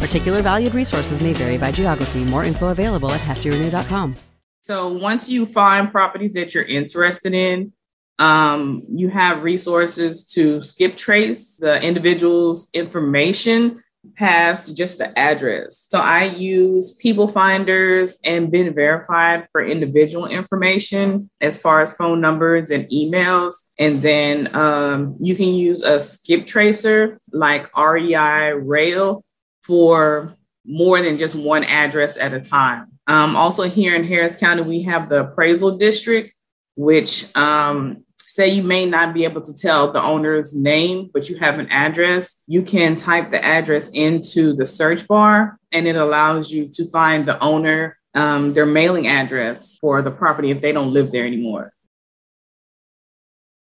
Particular valued resources may vary by geography. More info available at heftyrenew.com. So once you find properties that you're interested in, um, you have resources to skip trace the individual's information past just the address. So I use PeopleFinders and BeenVerified for individual information as far as phone numbers and emails. And then um, you can use a skip tracer like REI Rail for more than just one address at a time. Um, also, here in Harris County, we have the appraisal district, which um, say you may not be able to tell the owner's name, but you have an address. You can type the address into the search bar, and it allows you to find the owner, um, their mailing address for the property if they don't live there anymore.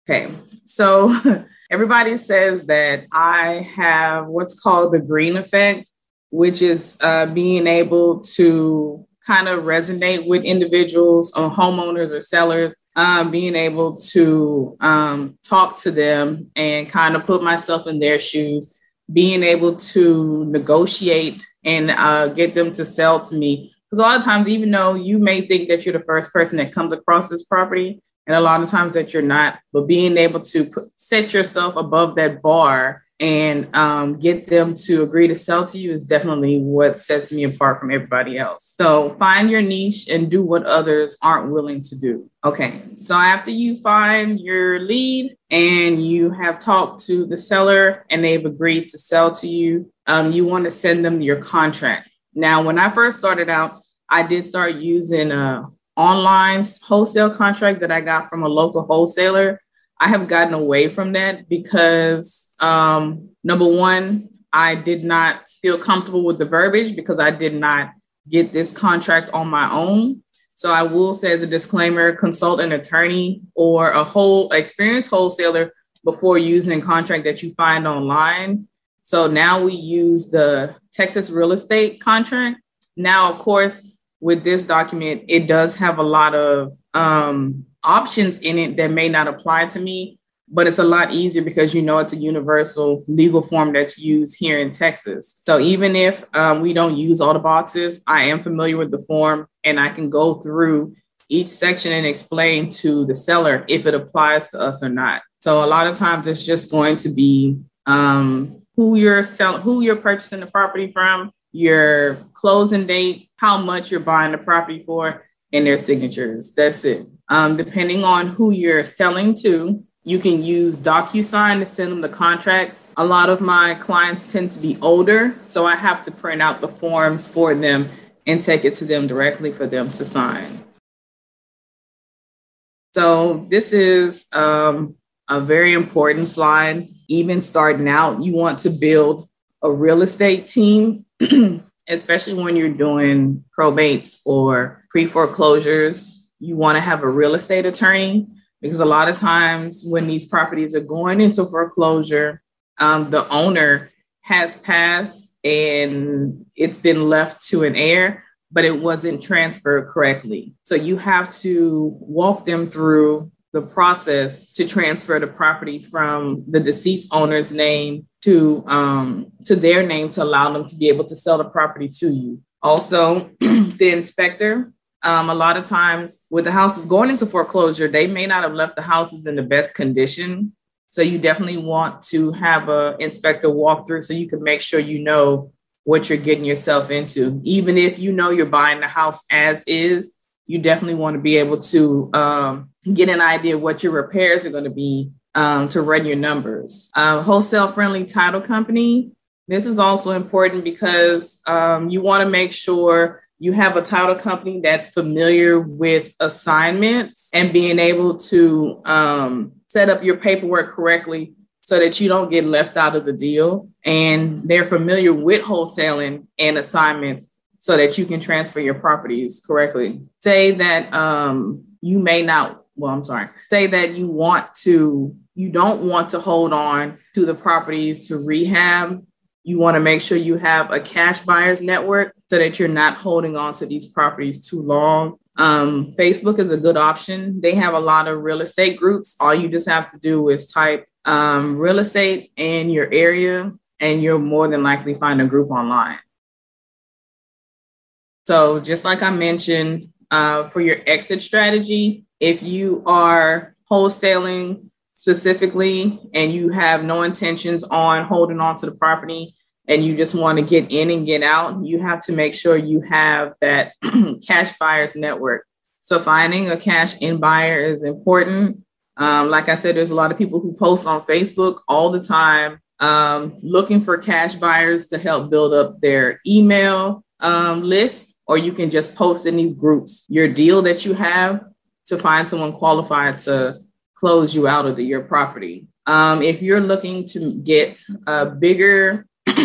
Okay, so everybody says that I have what's called the green effect, which is uh, being able to kind of resonate with individuals or homeowners or sellers, um, being able to um, talk to them and kind of put myself in their shoes, being able to negotiate and uh, get them to sell to me. Because a lot of times, even though you may think that you're the first person that comes across this property, and a lot of times that you're not, but being able to put, set yourself above that bar and um, get them to agree to sell to you is definitely what sets me apart from everybody else. So find your niche and do what others aren't willing to do. Okay, so after you find your lead and you have talked to the seller and they've agreed to sell to you, um, you want to send them your contract. Now, when I first started out, I did start using a online wholesale contract that I got from a local wholesaler. I have gotten away from that because um, number one, I did not feel comfortable with the verbiage because I did not get this contract on my own. So I will say as a disclaimer, consult an attorney or a whole experienced wholesaler before using a contract that you find online. So now we use the Texas real estate contract. Now, of course, with this document, it does have a lot of um, options in it that may not apply to me but it's a lot easier because you know it's a universal legal form that's used here in Texas. So even if um, we don't use all the boxes, I am familiar with the form and I can go through each section and explain to the seller if it applies to us or not. So a lot of times it's just going to be um, who you're selling, who you're purchasing the property from, your closing date, how much you're buying the property for, and their signatures. That's it. Um, depending on who you're selling to, you can use DocuSign to send them the contracts. A lot of my clients tend to be older, so I have to print out the forms for them and take it to them directly for them to sign. So, this is um, a very important slide. Even starting out, you want to build a real estate team, especially when you're doing probates or pre foreclosures. You want to have a real estate attorney because a lot of times when these properties are going into foreclosure, um, the owner has passed and it's been left to an heir, but it wasn't transferred correctly. So you have to walk them through the process to transfer the property from the deceased owner's name to um, to their name to allow them to be able to sell the property to you. Also, the inspector um, a lot of times, with the houses going into foreclosure, they may not have left the houses in the best condition. So you definitely want to have a inspector walk through so you can make sure you know what you're getting yourself into. Even if you know you're buying the house as is, you definitely want to be able to um, get an idea of what your repairs are going to be um, to run your numbers. Uh, wholesale friendly title company. This is also important because um, you want to make sure you have a title company that's familiar with assignments and being able to um, set up your paperwork correctly so that you don't get left out of the deal. And they're familiar with wholesaling and assignments so that you can transfer your properties correctly. Say that um, you may not, well, I'm sorry, say that you want to, you don't want to hold on to the properties to rehab you want to make sure you have a cash buyers network so that you're not holding on to these properties too long. Um, Facebook is a good option. They have a lot of real estate groups. All you just have to do is type um, real estate in your area, and you'll more than likely find a group online. So, just like I mentioned, uh, for your exit strategy, if you are wholesaling specifically and you have no intentions on holding on to the property and you just want to get in and get out, you have to make sure you have that cash buyers network. So finding a cash in buyer is important. Um, like I said, there's a lot of people who post on Facebook all the time um, looking for cash buyers to help build up their email um, list, or you can just post in these groups your deal that you have to find someone qualified to close you out of the, your property. Um, if you're looking to get a bigger,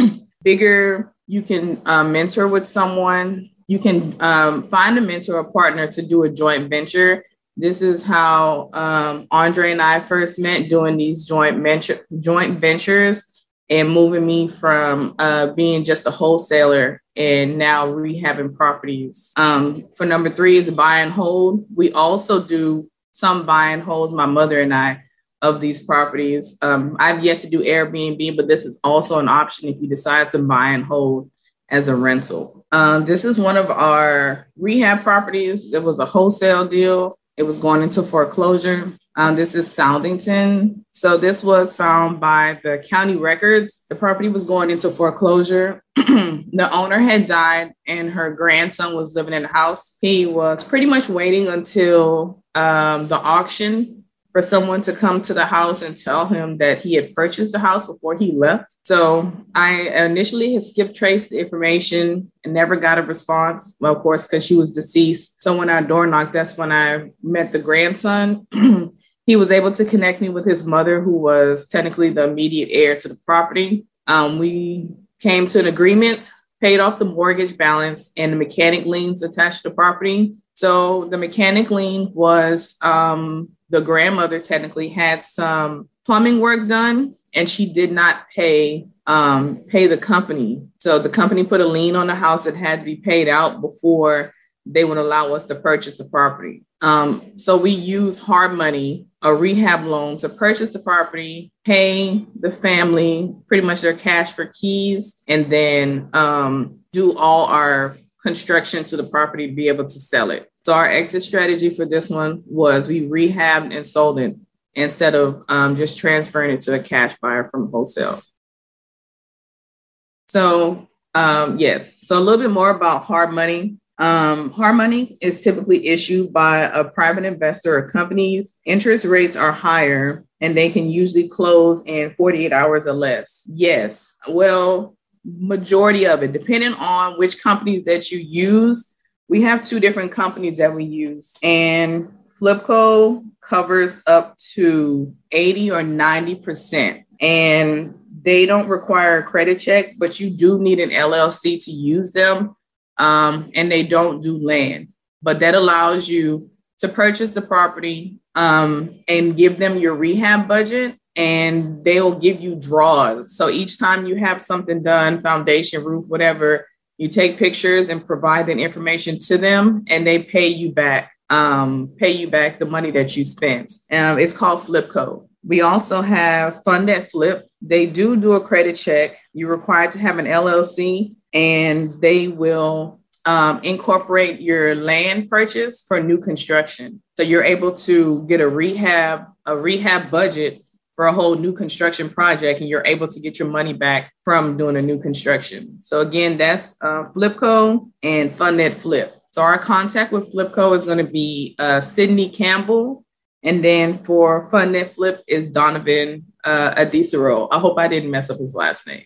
bigger, you can uh, mentor with someone. You can um, find a mentor or partner to do a joint venture. This is how um, Andre and I first met doing these joint venture joint ventures and moving me from uh, being just a wholesaler and now rehabbing properties. Um, for number three is buy and hold. We also do some buy and holds, my mother and I, of these properties. Um, I've yet to do Airbnb, but this is also an option if you decide to buy and hold as a rental. Um, this is one of our rehab properties. It was a wholesale deal. It was going into foreclosure. Um, this is Southington. So this was found by the county records. The property was going into foreclosure. the owner had died and her grandson was living in the house. He was pretty much waiting until um, the auction for someone to come to the house and tell him that he had purchased the house before he left. So I initially had skip traced the information and never got a response. Well, of course, because she was deceased. So when I door knocked, that's when I met the grandson. he was able to connect me with his mother, who was technically the immediate heir to the property. Um, we came to an agreement, paid off the mortgage balance and the mechanic liens attached to the property. So the mechanic lien was um, the grandmother technically had some plumbing work done, and she did not pay um, pay the company. So the company put a lien on the house that had to be paid out before they would allow us to purchase the property. Um, so we use hard money, a rehab loan, to purchase the property, pay the family pretty much their cash for keys, and then um, do all our construction to the property to be able to sell it. So our exit strategy for this one was we rehabbed and sold it instead of um, just transferring it to a cash buyer from wholesale. So um, yes, so a little bit more about hard money. Um, hard money is typically issued by a private investor or companies. Interest rates are higher and they can usually close in 48 hours or less. Yes. Well, majority of it, depending on which companies that you use, we have two different companies that we use. And Flipco covers up to 80 or 90%. And they don't require a credit check, but you do need an LLC to use them. Um, and they don't do land, but that allows you to purchase the property um, and give them your rehab budget and they'll give you draws. So each time you have something done, foundation, roof, whatever, you take pictures and provide that information to them and they pay you back um, pay you back the money that you spent. Um, it's called Flipco. We also have Fund that Flip. They do do a credit check. You're required to have an LLC, and they will um, incorporate your land purchase for new construction. So you're able to get a rehab a rehab budget for a whole new construction project, and you're able to get your money back from doing a new construction. So again, that's uh, Flipco and Fund that Flip. So our contact with Flipco is going to be uh, Sydney Campbell. And then for That Flip is Donovan uh, Adisero. I hope I didn't mess up his last name.